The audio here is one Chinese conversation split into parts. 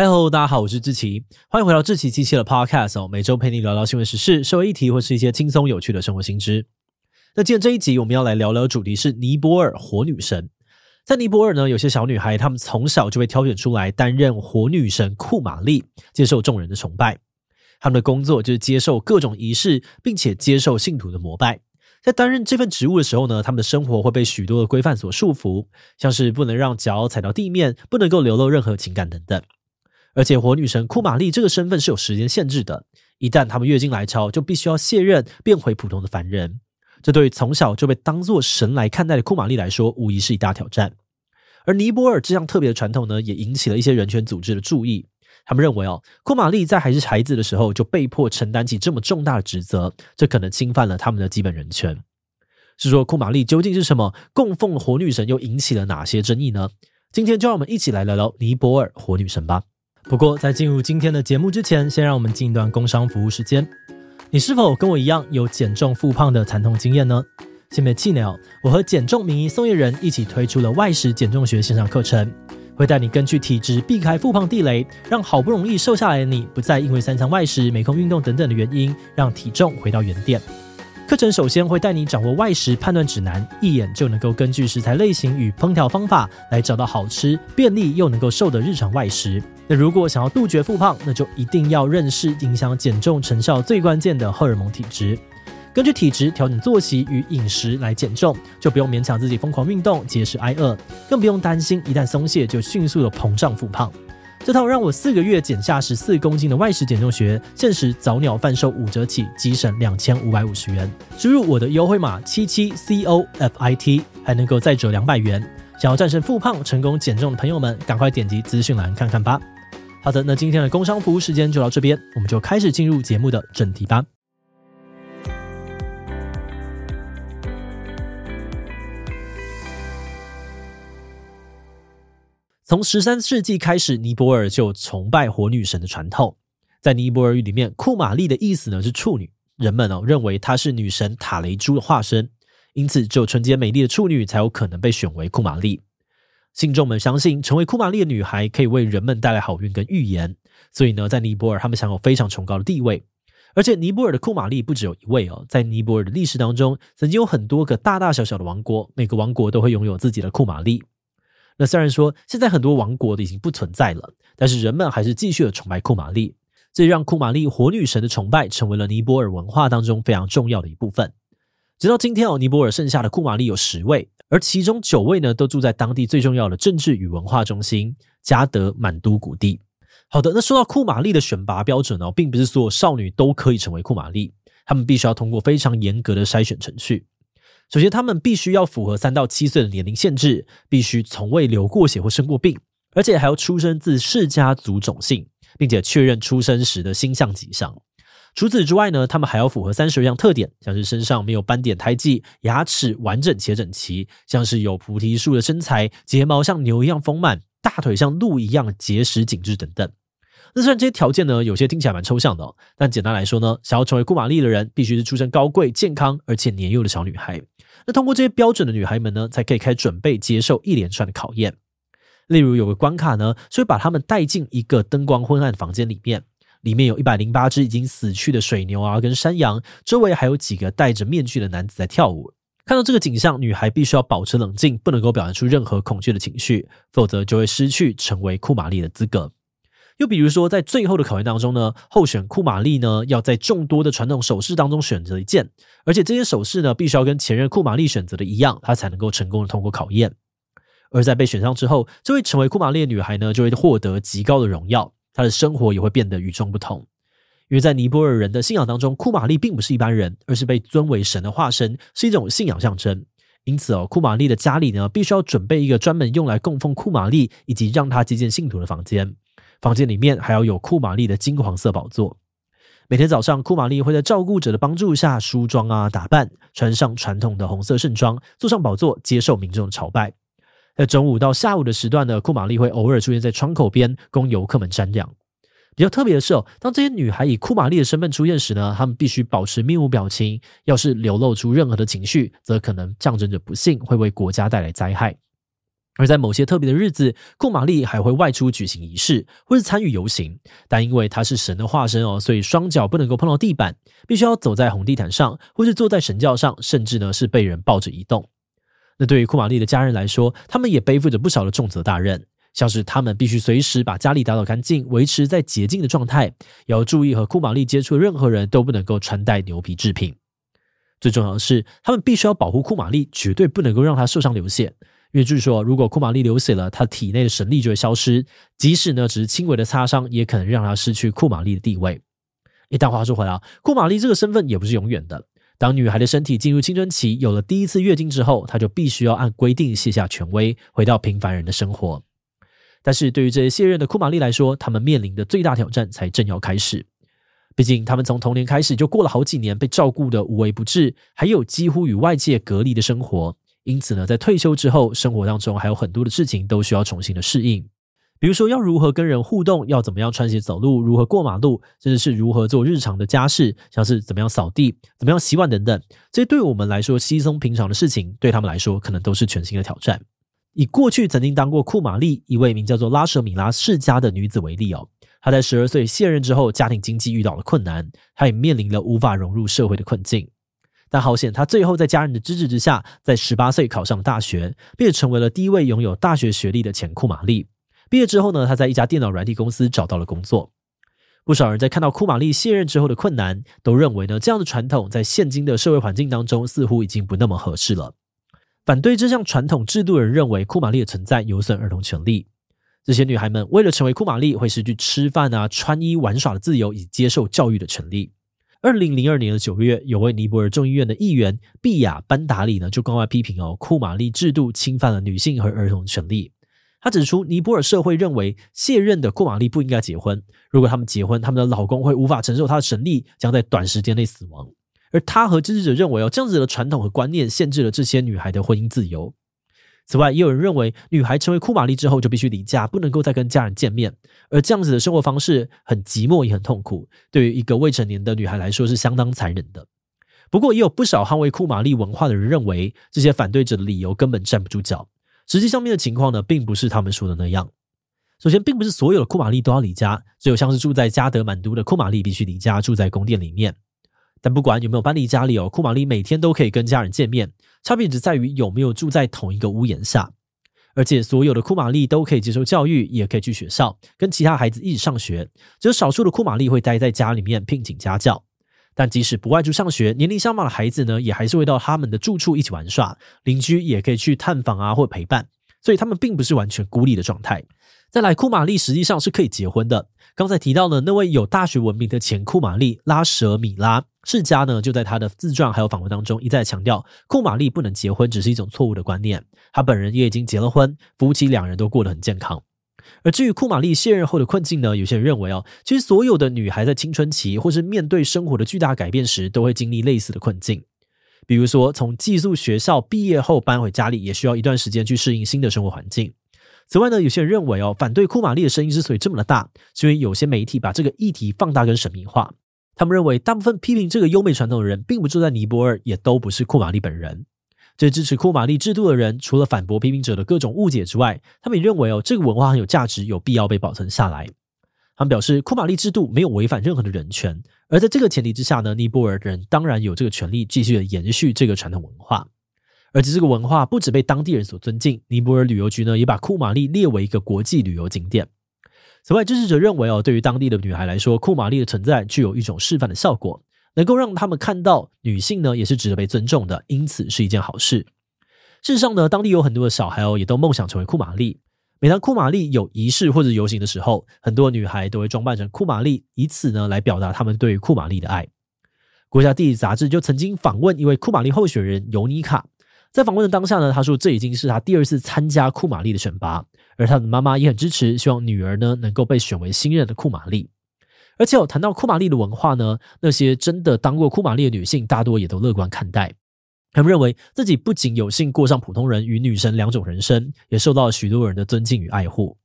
嗨喽，大家好，我是志奇，欢迎回到志奇七七的 Podcast 哦，每周陪你聊聊新闻时事、社会议题或是一些轻松有趣的生活新知。那今天这一集我们要来聊聊主题是尼泊尔火女神。在尼泊尔呢，有些小女孩她们从小就被挑选出来担任火女神库玛丽，接受众人的崇拜。她们的工作就是接受各种仪式，并且接受信徒的膜拜。在担任这份职务的时候呢，她们的生活会被许多的规范所束缚，像是不能让脚踩到地面，不能够流露任何情感等等。而且火女神库玛丽这个身份是有时间限制的，一旦她们月经来潮，就必须要卸任，变回普通的凡人。这对于从小就被当作神来看待的库玛丽来说，无疑是一大挑战。而尼泊尔这样特别的传统呢，也引起了一些人权组织的注意。他们认为哦，库玛丽在还是孩子的时候就被迫承担起这么重大的职责，这可能侵犯了他们的基本人权。是说库玛丽究竟是什么？供奉火女神又引起了哪些争议呢？今天就让我们一起来聊聊尼泊尔火女神吧。不过，在进入今天的节目之前，先让我们进一段工商服务时间。你是否跟我一样有减重复胖的惨痛经验呢？先别气馁哦，我和减重名医宋彦仁一起推出了外食减重学线上课程，会带你根据体质避开复胖地雷，让好不容易瘦下来的你，不再因为三餐外食、没空运动等等的原因，让体重回到原点。课程首先会带你掌握外食判断指南，一眼就能够根据食材类型与烹调方法来找到好吃、便利又能够瘦的日常外食。那如果想要杜绝复胖，那就一定要认识影响减重成效最关键的荷尔蒙体质。根据体质调整作息与饮食来减重，就不用勉强自己疯狂运动、节食挨饿，更不用担心一旦松懈就迅速的膨胀复胖。这套让我四个月减下十四公斤的外食减重学，限时早鸟贩售五折起，即省两千五百五十元。输入我的优惠码七七 C O F I T，还能够再折两百元。想要战胜复胖、成功减重的朋友们，赶快点击资讯栏看看吧。好的，那今天的工商服务时间就到这边，我们就开始进入节目的正题吧。从十三世纪开始，尼泊尔就崇拜火女神的传统。在尼泊尔语里面，库玛丽的意思呢是处女，人们哦认为她是女神塔雷珠的化身，因此只有纯洁美丽的处女才有可能被选为库玛丽。信众们相信，成为库玛丽的女孩可以为人们带来好运跟预言，所以呢，在尼泊尔他们享有非常崇高的地位。而且，尼泊尔的库玛丽不只有一位哦，在尼泊尔的历史当中，曾经有很多个大大小小的王国，每个王国都会拥有自己的库玛丽。那虽然说现在很多王国已经不存在了，但是人们还是继续的崇拜库玛丽，这让库玛丽火女神的崇拜成为了尼泊尔文化当中非常重要的一部分。直到今天哦，尼泊尔剩下的库玛丽有十位，而其中九位呢都住在当地最重要的政治与文化中心加德满都谷地。好的，那说到库玛丽的选拔标准呢，并不是所有少女都可以成为库玛丽，她们必须要通过非常严格的筛选程序。首先，他们必须要符合三到七岁的年龄限制，必须从未流过血或生过病，而且还要出生自释迦族种姓，并且确认出生时的星象吉祥。除此之外呢，他们还要符合三十二样特点，像是身上没有斑点胎记、牙齿完整且整齐，像是有菩提树的身材、睫毛像牛一样丰满、大腿像鹿一样结实紧致等等。那虽然这些条件呢，有些听起来蛮抽象的，但简单来说呢，想要成为库玛丽的人，必须是出身高贵、健康而且年幼的小女孩。那通过这些标准的女孩们呢，才可以开始准备接受一连串的考验。例如有个关卡呢，是会把她们带进一个灯光昏暗的房间里面，里面有一百零八只已经死去的水牛啊，跟山羊，周围还有几个戴着面具的男子在跳舞。看到这个景象，女孩必须要保持冷静，不能够表现出任何恐惧的情绪，否则就会失去成为库玛丽的资格。又比如说，在最后的考验当中呢，候选库玛丽呢要在众多的传统首饰当中选择一件，而且这些首饰呢必须要跟前任库玛丽选择的一样，她才能够成功的通过考验。而在被选上之后，这位成为库玛丽的女孩呢就会获得极高的荣耀，她的生活也会变得与众不同。因为在尼泊尔人的信仰当中，库玛丽并不是一般人，而是被尊为神的化身，是一种信仰象征。因此哦，库玛丽的家里呢必须要准备一个专门用来供奉库玛丽以及让她接见信徒的房间。房间里面还要有库玛丽的金黄色宝座。每天早上，库玛丽会在照顾者的帮助下梳妆啊、打扮，穿上传统的红色盛装，坐上宝座，接受民众的朝拜。在中午到下午的时段呢，库玛丽会偶尔出现在窗口边，供游客们瞻仰。比较特别的是哦，当这些女孩以库玛丽的身份出现时呢，她们必须保持面无表情。要是流露出任何的情绪，则可能象征着不幸，会为国家带来灾害。而在某些特别的日子，库玛丽还会外出举行仪式，或是参与游行。但因为她是神的化身哦，所以双脚不能够碰到地板，必须要走在红地毯上，或是坐在神轿上，甚至呢是被人抱着移动。那对于库玛丽的家人来说，他们也背负着不少的重责大任，像是他们必须随时把家里打扫干净，维持在洁净的状态，也要注意和库玛丽接触的任何人都不能够穿戴牛皮制品。最重要的是，他们必须要保护库玛丽，绝对不能够让她受伤流血。因为据说，如果库玛丽流血了，她体内的神力就会消失，即使呢只是轻微的擦伤，也可能让她失去库玛丽的地位。一旦话说回来，库玛丽这个身份也不是永远的。当女孩的身体进入青春期，有了第一次月经之后，她就必须要按规定卸下权威，回到平凡人的生活。但是对于这些卸任的库玛丽来说，他们面临的最大挑战才正要开始。毕竟，他们从童年开始就过了好几年被照顾的无微不至，还有几乎与外界隔离的生活。因此呢，在退休之后，生活当中还有很多的事情都需要重新的适应，比如说要如何跟人互动，要怎么样穿鞋走路，如何过马路，甚至是如何做日常的家事，像是怎么样扫地、怎么样洗碗等等。这些对我们来说稀松平常的事情，对他们来说可能都是全新的挑战。以过去曾经当过库玛丽一位名叫做拉舍米拉世家的女子为例哦，她在十二岁卸任之后，家庭经济遇到了困难，她也面临了无法融入社会的困境。但好险，他最后在家人的支持之下，在十八岁考上了大学，并且成为了第一位拥有大学学历的前库玛丽。毕业之后呢，他在一家电脑软体公司找到了工作。不少人在看到库玛丽卸任之后的困难，都认为呢，这样的传统在现今的社会环境当中似乎已经不那么合适了。反对这项传统制度的人认为，库玛丽的存在有损儿童权利。这些女孩们为了成为库玛丽，会失去吃饭啊、穿衣、玩耍的自由，以及接受教育的权利。二零零二年的九月，有位尼泊尔众议院的议员毕亚班达里呢，就公开批评哦，库玛丽制度侵犯了女性和儿童权利。他指出，尼泊尔社会认为卸任的库玛丽不应该结婚，如果他们结婚，他们的老公会无法承受他的神力，将在短时间内死亡。而他和支持者认为哦，这样子的传统和观念限制了这些女孩的婚姻自由。此外，也有人认为，女孩成为库玛丽之后就必须离家，不能够再跟家人见面，而这样子的生活方式很寂寞也很痛苦，对于一个未成年的女孩来说是相当残忍的。不过，也有不少捍卫库玛丽文化的人认为，这些反对者的理由根本站不住脚。实际上面的情况呢，并不是他们说的那样。首先，并不是所有的库玛丽都要离家，只有像是住在加德满都的库玛丽必须离家，住在宫殿里面。但不管有没有搬离家里哦，库玛丽每天都可以跟家人见面，差别只在于有没有住在同一个屋檐下。而且所有的库玛丽都可以接受教育，也可以去学校跟其他孩子一起上学。只有少数的库玛丽会待在家里面聘请家教。但即使不外出上学，年龄相仿的孩子呢，也还是会到他们的住处一起玩耍，邻居也可以去探访啊或陪伴，所以他们并不是完全孤立的状态。再来，库玛丽实际上是可以结婚的。刚才提到的那位有大学文凭的前库玛丽拉舍米拉世家呢，就在他的自传还有访问当中一再强调，库玛丽不能结婚只是一种错误的观念。他本人也已经结了婚，夫妻两人都过得很健康。而至于库玛丽卸任后的困境呢，有些人认为哦，其实所有的女孩在青春期或是面对生活的巨大改变时，都会经历类似的困境。比如说，从寄宿学校毕业后搬回家里，也需要一段时间去适应新的生活环境。此外呢，有些人认为哦，反对库玛丽的声音之所以这么的大，是因为有些媒体把这个议题放大跟神秘化。他们认为，大部分批评这个优美传统的人，并不住在尼泊尔，也都不是库玛丽本人。这支持库玛丽制度的人，除了反驳批评者的各种误解之外，他们也认为哦，这个文化很有价值，有必要被保存下来。他们表示，库玛丽制度没有违反任何的人权，而在这个前提之下呢，尼泊尔人当然有这个权利继续的延续这个传统文化。而且这个文化不只被当地人所尊敬，尼泊尔旅游局呢也把库玛丽列为一个国际旅游景点。此外，支持者认为哦，对于当地的女孩来说，库玛丽的存在具有一种示范的效果，能够让他们看到女性呢也是值得被尊重的，因此是一件好事。事实上呢，当地有很多的小孩哦，也都梦想成为库玛丽。每当库玛丽有仪式或者游行的时候，很多女孩都会装扮成库玛丽，以此呢来表达他们对于库玛丽的爱。国家地理杂志就曾经访问一位库玛丽候选人尤尼卡。在访问的当下呢，他说这已经是他第二次参加库玛丽的选拔，而他的妈妈也很支持，希望女儿呢能够被选为新任的库玛丽。而且有谈到库玛丽的文化呢，那些真的当过库玛丽的女性大多也都乐观看待，他们认为自己不仅有幸过上普通人与女神两种人生，也受到了许多人的尊敬与爱护。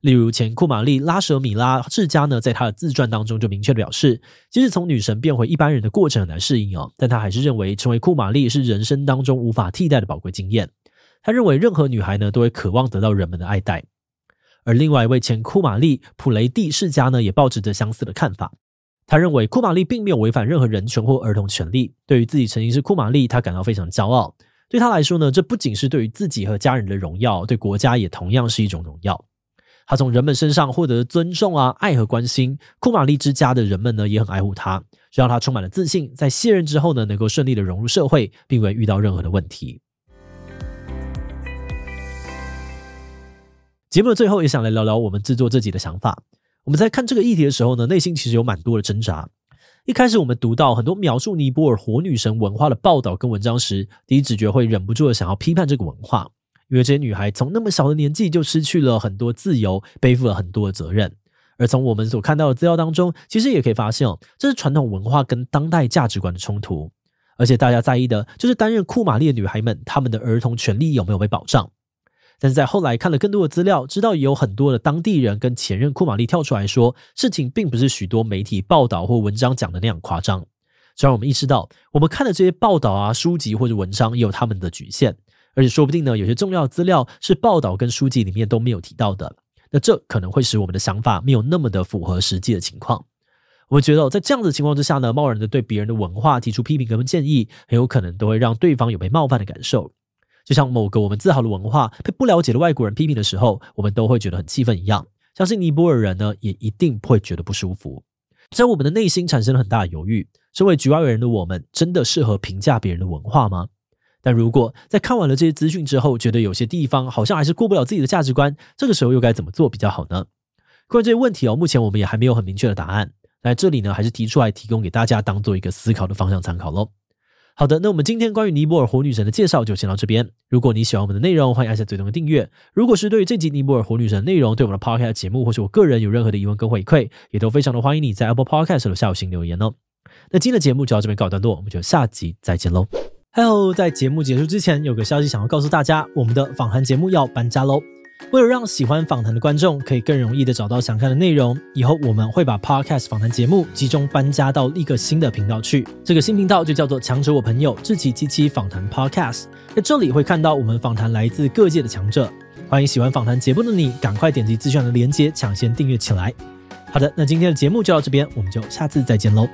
例如前库玛丽拉舍米拉世家呢，在他的自传当中就明确的表示，即使从女神变回一般人的过程很难适应哦，但他还是认为成为库玛丽是人生当中无法替代的宝贵经验。他认为任何女孩呢都会渴望得到人们的爱戴。而另外一位前库玛丽普雷蒂世家呢也抱持着相似的看法。他认为库玛丽并没有违反任何人权或儿童权利。对于自己曾经是库玛丽，他感到非常骄傲。对他来说呢，这不仅是对于自己和家人的荣耀，对国家也同样是一种荣耀。他从人们身上获得尊重啊、爱和关心。库玛丽之家的人们呢也很爱护他，让他充满了自信，在卸任之后呢能够顺利的融入社会，并未遇到任何的问题。节目的最后，也想来聊聊我们制作这集的想法。我们在看这个议题的时候呢，内心其实有蛮多的挣扎。一开始我们读到很多描述尼泊尔火女神文化的报道跟文章时，第一直觉会忍不住的想要批判这个文化，因为这些女孩从那么小的年纪就失去了很多自由，背负了很多的责任。而从我们所看到的资料当中，其实也可以发现哦，这是传统文化跟当代价值观的冲突。而且大家在意的就是担任库玛丽的女孩们，她们的儿童权利有没有被保障。但是在后来看了更多的资料，知道也有很多的当地人跟前任库玛丽跳出来说，事情并不是许多媒体报道或文章讲的那样夸张。虽然我们意识到，我们看的这些报道啊、书籍或者文章也有他们的局限，而且说不定呢，有些重要资料是报道跟书籍里面都没有提到的。那这可能会使我们的想法没有那么的符合实际的情况。我们觉得，在这样的情况之下呢，贸然的对别人的文化提出批评跟建议，很有可能都会让对方有被冒犯的感受。就像某个我们自豪的文化被不了解的外国人批评的时候，我们都会觉得很气愤一样。相信尼泊尔人呢，也一定会觉得不舒服。在我们的内心产生了很大的犹豫：身为局外人的我们，真的适合评价别人的文化吗？但如果在看完了这些资讯之后，觉得有些地方好像还是过不了自己的价值观，这个时候又该怎么做比较好呢？关于这些问题哦，目前我们也还没有很明确的答案。在这里呢，还是提出来提供给大家当做一个思考的方向参考喽。好的，那我们今天关于尼泊尔火女神的介绍就先到这边。如果你喜欢我们的内容，欢迎按下最终的订阅。如果是对于这集尼泊尔火女神的内容，对我们的 Podcast 节目或是我个人有任何的疑问跟回馈，也都非常的欢迎你在 Apple Podcast 留下五星留言哦。那今天的节目就到这边告一段落，我们就下集再见喽。Hello，在节目结束之前，有个消息想要告诉大家，我们的访谈节目要搬家喽。为了让喜欢访谈的观众可以更容易的找到想看的内容，以后我们会把 Podcast 访谈节目集中搬家到一个新的频道去。这个新频道就叫做“强者我朋友志祺七七访谈 Podcast”。在这里会看到我们访谈来自各界的强者。欢迎喜欢访谈节目的你，赶快点击资讯的链接，抢先订阅起来。好的，那今天的节目就到这边，我们就下次再见喽。